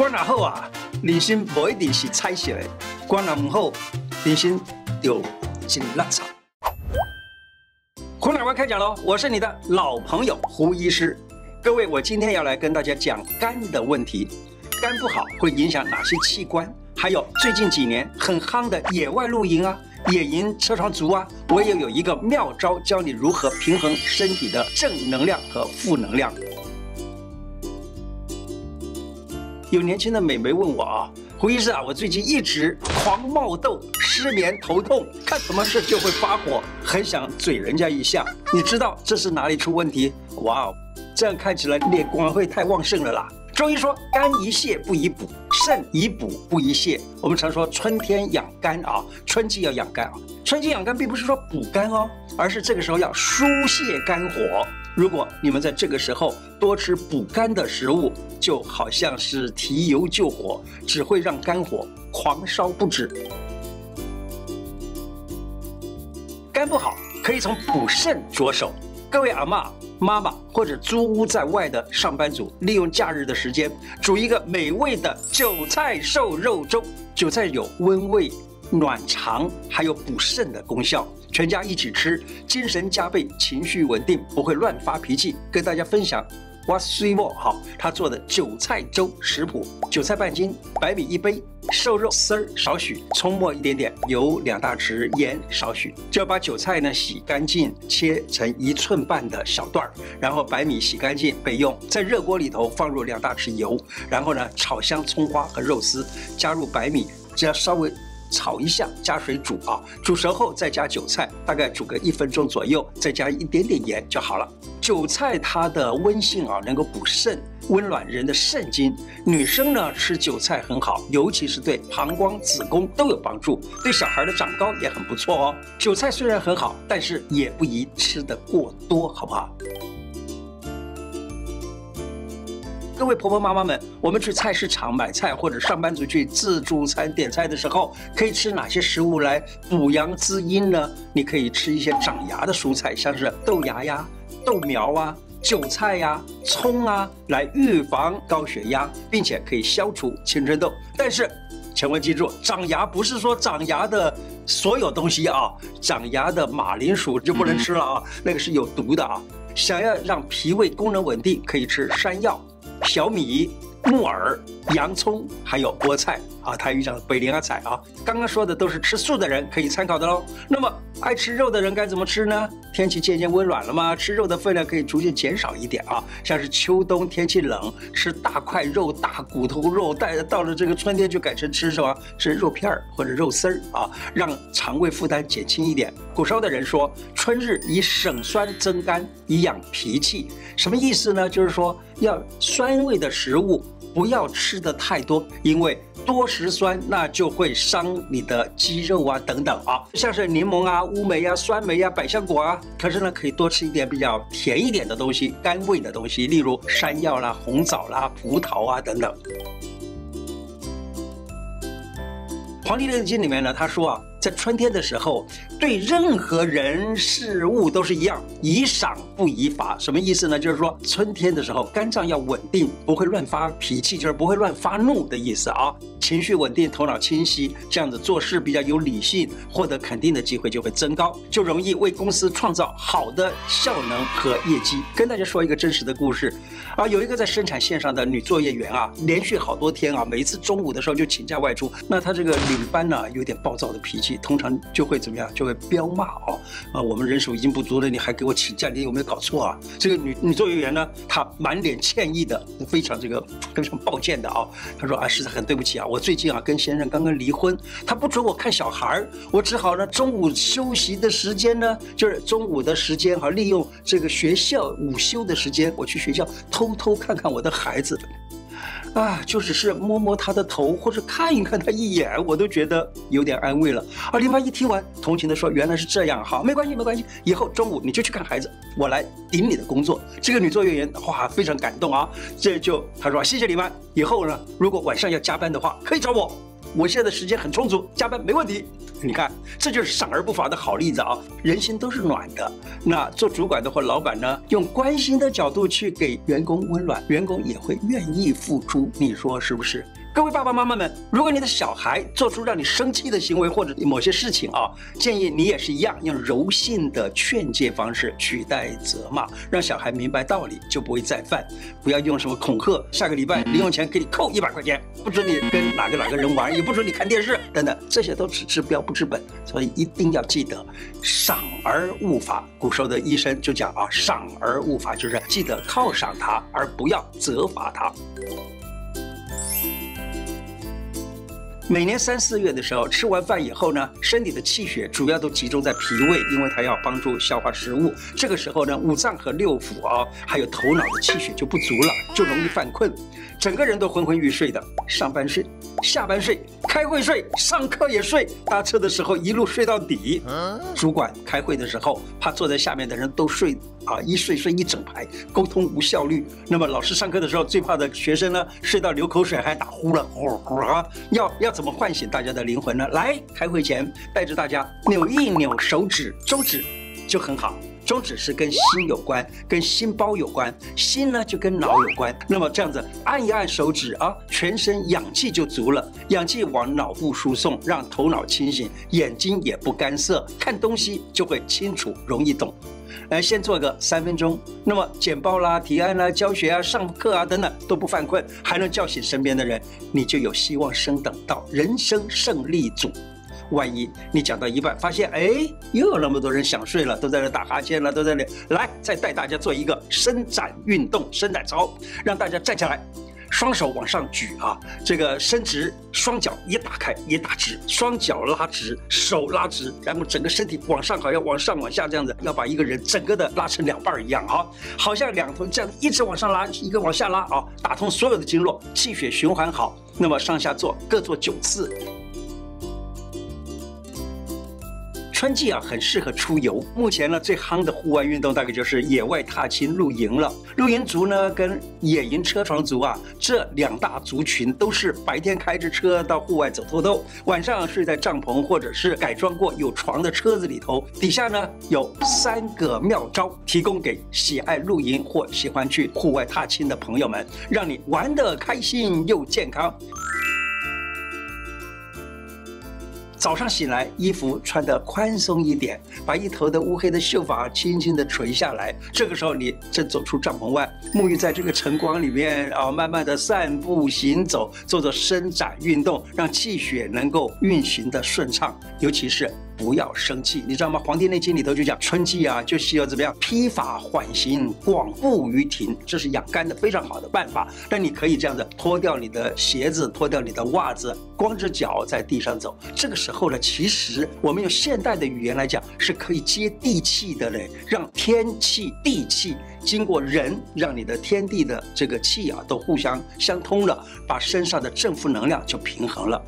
关了后啊，人生不一定是彩色的，关了后，人生就真烂惨。胡乃文开讲喽，我是你的老朋友胡医师。各位，我今天要来跟大家讲肝的问题。肝不好会影响哪些器官？还有最近几年很夯的野外露营啊。野营车床族啊，我也有一个妙招，教你如何平衡身体的正能量和负能量。有年轻的美眉问我啊，胡医师啊，我最近一直狂冒痘、失眠、头痛，看什么事就会发火，很想嘴人家一下。你知道这是哪里出问题？哇哦，这样看起来脸光会太旺盛了啦。中医说，肝宜泻不宜补，肾宜补不宜泻。我们常说春天养肝啊，春季要养肝啊。春季养肝并不是说补肝哦，而是这个时候要疏泄肝火。如果你们在这个时候多吃补肝的食物，就好像是提油救火，只会让肝火狂烧不止。肝不好，可以从补肾着手。各位阿嬷。妈妈或者租屋在外的上班族，利用假日的时间煮一个美味的韭菜瘦肉粥。韭菜有温胃、暖肠，还有补肾的功效。全家一起吃，精神加倍，情绪稳定，不会乱发脾气。跟大家分享。哇，水末好，他做的韭菜粥食谱：韭菜半斤，白米一杯，瘦肉丝儿少许，葱末一点点，油两大匙，盐少许。就要把韭菜呢洗干净，切成一寸半的小段儿，然后白米洗干净备用。在热锅里头放入两大匙油，然后呢炒香葱花和肉丝，加入白米，只要稍微。炒一下，加水煮啊，煮熟后再加韭菜，大概煮个一分钟左右，再加一点点盐就好了。韭菜它的温性啊，能够补肾，温暖人的肾经。女生呢吃韭菜很好，尤其是对膀胱、子宫都有帮助，对小孩的长高也很不错哦。韭菜虽然很好，但是也不宜吃得过多，好不好？各位婆婆妈妈们，我们去菜市场买菜，或者上班族去自助餐点菜的时候，可以吃哪些食物来补阳滋阴呢？你可以吃一些长芽的蔬菜，像是豆芽呀、豆苗啊、韭菜呀、葱啊，来预防高血压，并且可以消除青春痘。但是，千万记住，长芽不是说长芽的所有东西啊，长芽的马铃薯就不能吃了啊，那个是有毒的啊。想要让脾胃功能稳定，可以吃山药。小米、木耳、洋葱，还有菠菜啊，它有一种北灵菜啊。刚刚说的都是吃素的人可以参考的喽。那么爱吃肉的人该怎么吃呢？天气渐渐温暖了嘛，吃肉的分量可以逐渐减少一点啊。像是秋冬天气冷，吃大块肉、大骨头肉；带到了这个春天，就改成吃什么？吃肉片儿或者肉丝儿啊，让肠胃负担减轻一点。古时候的人说，春日以省酸增甘，以养脾气。什么意思呢？就是说要酸味的食物。不要吃的太多，因为多食酸，那就会伤你的肌肉啊，等等啊，像是柠檬啊、乌梅啊、酸梅啊、百香果啊。可是呢，可以多吃一点比较甜一点的东西，甘味的东西，例如山药啦、红枣啦、葡萄啊等等。《黄帝内经》里面呢，他说啊。在春天的时候，对任何人事物都是一样，宜赏不宜罚。什么意思呢？就是说春天的时候，肝脏要稳定，不会乱发脾气，就是不会乱发怒的意思啊。情绪稳定，头脑清晰，这样子做事比较有理性，获得肯定的机会就会增高，就容易为公司创造好的效能和业绩。跟大家说一个真实的故事啊，有一个在生产线上的女作业员啊，连续好多天啊，每一次中午的时候就请假外出，那她这个领班呢，有点暴躁的脾气。通常就会怎么样？就会飙骂哦，啊，我们人手已经不足了，你还给我请假，你有没有搞错啊？这个女女作业员呢，她满脸歉意的，非常这个非常抱歉的啊，她说啊，实在很对不起啊，我最近啊跟先生刚刚离婚，他不准我看小孩儿，我只好呢中午休息的时间呢，就是中午的时间哈，利用这个学校午休的时间，我去学校偷偷看看我的孩子。啊，就只是摸摸他的头，或者看一看他一眼，我都觉得有点安慰了。而领班一听完，同情地说：“原来是这样，好，没关系，没关系，以后中午你就去看孩子，我来顶你的工作。”这个女作业员哇，非常感动啊，这就她说：“谢谢领班，以后呢，如果晚上要加班的话，可以找我。”我现在的时间很充足，加班没问题。你看，这就是赏而不罚的好例子啊！人心都是暖的。那做主管的或老板呢，用关心的角度去给员工温暖，员工也会愿意付出。你说是不是？各位爸爸妈妈们，如果你的小孩做出让你生气的行为或者某些事情啊，建议你也是一样，用柔性的劝诫方式取代责骂，让小孩明白道理，就不会再犯。不要用什么恐吓，下个礼拜零用钱给你扣一百块钱，不准你跟哪个哪个人玩，也不准你看电视等等，这些都只治标不治本。所以一定要记得，赏而勿罚。古时候的医生就讲啊，赏而勿罚，就是记得犒赏他，而不要责罚他。每年三四月的时候，吃完饭以后呢，身体的气血主要都集中在脾胃，因为它要帮助消化食物。这个时候呢，五脏和六腑啊，还有头脑的气血就不足了，就容易犯困，整个人都昏昏欲睡的。上班睡，下班睡，开会睡，上课也睡，搭车的时候一路睡到底。主管开会的时候，怕坐在下面的人都睡啊，一睡睡一整排，沟通无效率。那么老师上课的时候，最怕的学生呢，睡到流口水还打呼了，呼呼啊，要要。怎么唤醒大家的灵魂呢？来，开会前带着大家扭一扭手指，中指就很好。中指是跟心有关，跟心包有关，心呢就跟脑有关。那么这样子按一按手指啊，全身氧气就足了，氧气往脑部输送，让头脑清醒，眼睛也不干涩，看东西就会清楚，容易懂。来，先做个三分钟，那么简报啦、提案啦、教学啊、上课啊等等都不犯困，还能叫醒身边的人，你就有希望升等到人生胜利组。万一你讲到一半，发现哎，又有那么多人想睡了，都在那打哈欠了，都在那，来，再带大家做一个伸展运动，伸展操，让大家站起来。双手往上举啊，这个伸直，双脚也打开也打直，双脚拉直，手拉直，然后整个身体往上，好像往上往下这样子，要把一个人整个的拉成两半一样啊，好像两头这样一直往上拉，一个往下拉啊，打通所有的经络，气血循环好。那么上下做各做九次。春季啊，很适合出游。目前呢，最夯的户外运动大概就是野外踏青、露营了。露营族呢，跟野营车床族啊，这两大族群都是白天开着车到户外走透透，晚上睡在帐篷或者是改装过有床的车子里头。底下呢，有三个妙招，提供给喜爱露营或喜欢去户外踏青的朋友们，让你玩得开心又健康。早上醒来，衣服穿得宽松一点，把一头的乌黑的秀发轻轻地垂下来。这个时候，你正走出帐篷外，沐浴在这个晨光里面啊，慢慢地散步行走，做做伸展运动，让气血能够运行的顺畅，尤其是。不要生气，你知道吗？《黄帝内经》里头就讲，春季啊，就需要怎么样？披发缓行，广步于庭，这是养肝的非常好的办法。但你可以这样子，脱掉你的鞋子，脱掉你的袜子，光着脚在地上走。这个时候呢，其实我们用现代的语言来讲，是可以接地气的嘞，让天气、地气经过人，让你的天地的这个气啊，都互相相通了，把身上的正负能量就平衡了。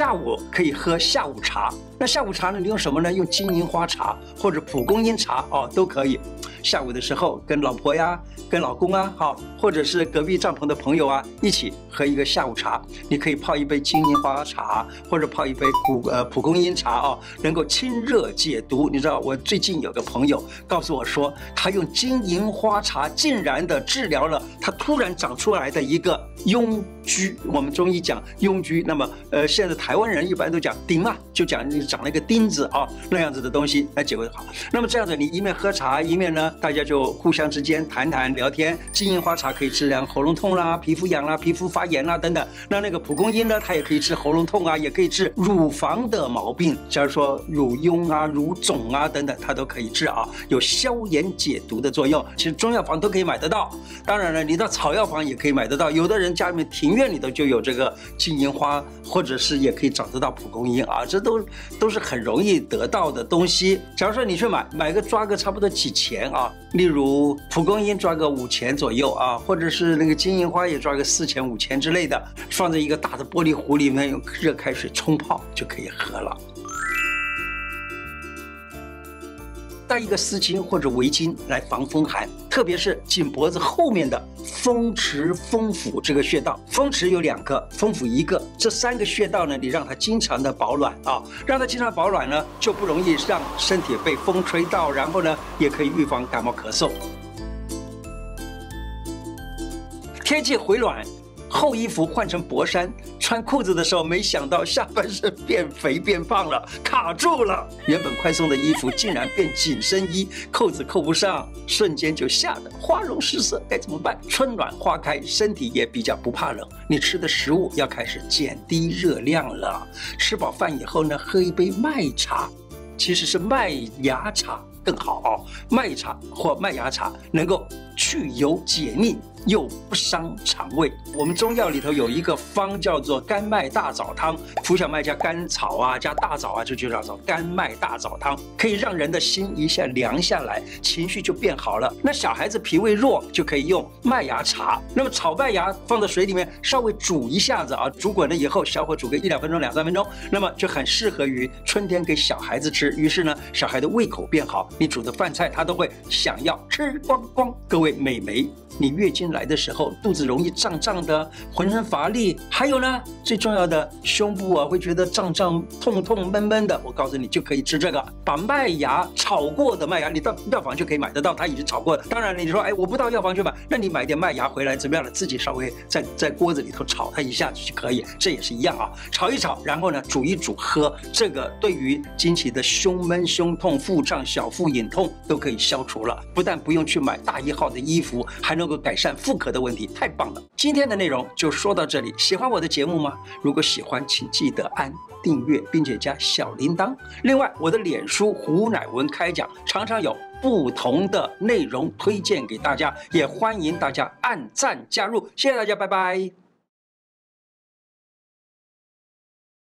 下午可以喝下午茶，那下午茶呢？你用什么呢？用金银花茶或者蒲公英茶哦，都可以。下午的时候跟老婆呀、跟老公啊，好，或者是隔壁帐篷的朋友啊，一起喝一个下午茶。你可以泡一杯金银花茶，或者泡一杯蒲呃蒲公英茶哦，能够清热解毒。你知道，我最近有个朋友告诉我说，他用金银花茶竟然的治疗了他突然长出来的一个痈疽。我们中医讲痈疽，那么呃，现在台湾人一般都讲钉啊，就讲你长了一个钉子啊，那样子的东西，那结果好。那么这样子，你一面喝茶，一面呢。大家就互相之间谈谈聊天，金银花茶可以治疗喉咙痛啦、皮肤痒啦、皮肤发炎啦等等。那那个蒲公英呢，它也可以治喉咙痛啊，也可以治乳房的毛病，假如说乳痈啊、乳肿啊等等，它都可以治啊，有消炎解毒的作用。其实中药房都可以买得到，当然了，你到草药房也可以买得到。有的人家里面庭院里头就有这个金银花，或者是也可以找得到蒲公英啊，这都都是很容易得到的东西。假如说你去买，买个抓个差不多几钱啊。啊，例如蒲公英抓个五钱左右啊，或者是那个金银花也抓个四钱五钱之类的，放在一个大的玻璃壶里面，用热开水冲泡就可以喝了。带一个丝巾或者围巾来防风寒，特别是颈脖子后面的风池、风府这个穴道。风池有两个，风府一个，这三个穴道呢，你让它经常的保暖啊，让它经常保暖呢，就不容易让身体被风吹到，然后呢，也可以预防感冒咳嗽。天气回暖。厚衣服换成薄衫，穿裤子的时候，没想到下半身变肥变胖了，卡住了。原本宽松的衣服竟然变紧身衣，扣子扣不上，瞬间就吓得花容失色，该怎么办？春暖花开，身体也比较不怕冷。你吃的食物要开始减低热量了。吃饱饭以后呢，喝一杯麦茶，其实是麦芽茶更好。麦茶或麦芽茶能够去油解腻。又不伤肠胃。我们中药里头有一个方叫做甘麦大枣汤，浮小麦加甘草啊，加大枣啊，就就叫做甘麦大枣汤，可以让人的心一下凉下来，情绪就变好了。那小孩子脾胃弱就可以用麦芽茶。那么炒麦芽放在水里面稍微煮一下子啊，煮滚了以后，小火煮个一两分钟、两三分钟，那么就很适合于春天给小孩子吃。于是呢，小孩的胃口变好，你煮的饭菜他都会想要吃光光。各位美眉，你月经来的时候，肚子容易胀胀的，浑身乏力，还有呢，最重要的胸部啊，会觉得胀胀、痛痛、闷闷的。我告诉你，就可以吃这个，把麦芽炒过的麦芽，你到药房就可以买得到，它已经炒过了。当然，你说，哎，我不到药房去买，那你买点麦芽回来，怎么样呢？自己稍微在在锅子里头炒它一下子就可以，这也是一样啊，炒一炒，然后呢，煮一煮喝，这个对于经期的胸闷、胸痛、腹胀、小腹隐痛都可以消除了，不但不用去买大一号的衣服，还能够改善妇科的问题，太棒了！今天的内容就说到这里。喜欢我的节目吗？如果喜欢，请记得按订阅，并且加小铃铛。另外，我的脸书胡乃文开讲常常有不同的内容推荐给大家，也欢迎大家按赞加入。谢谢大家，拜拜。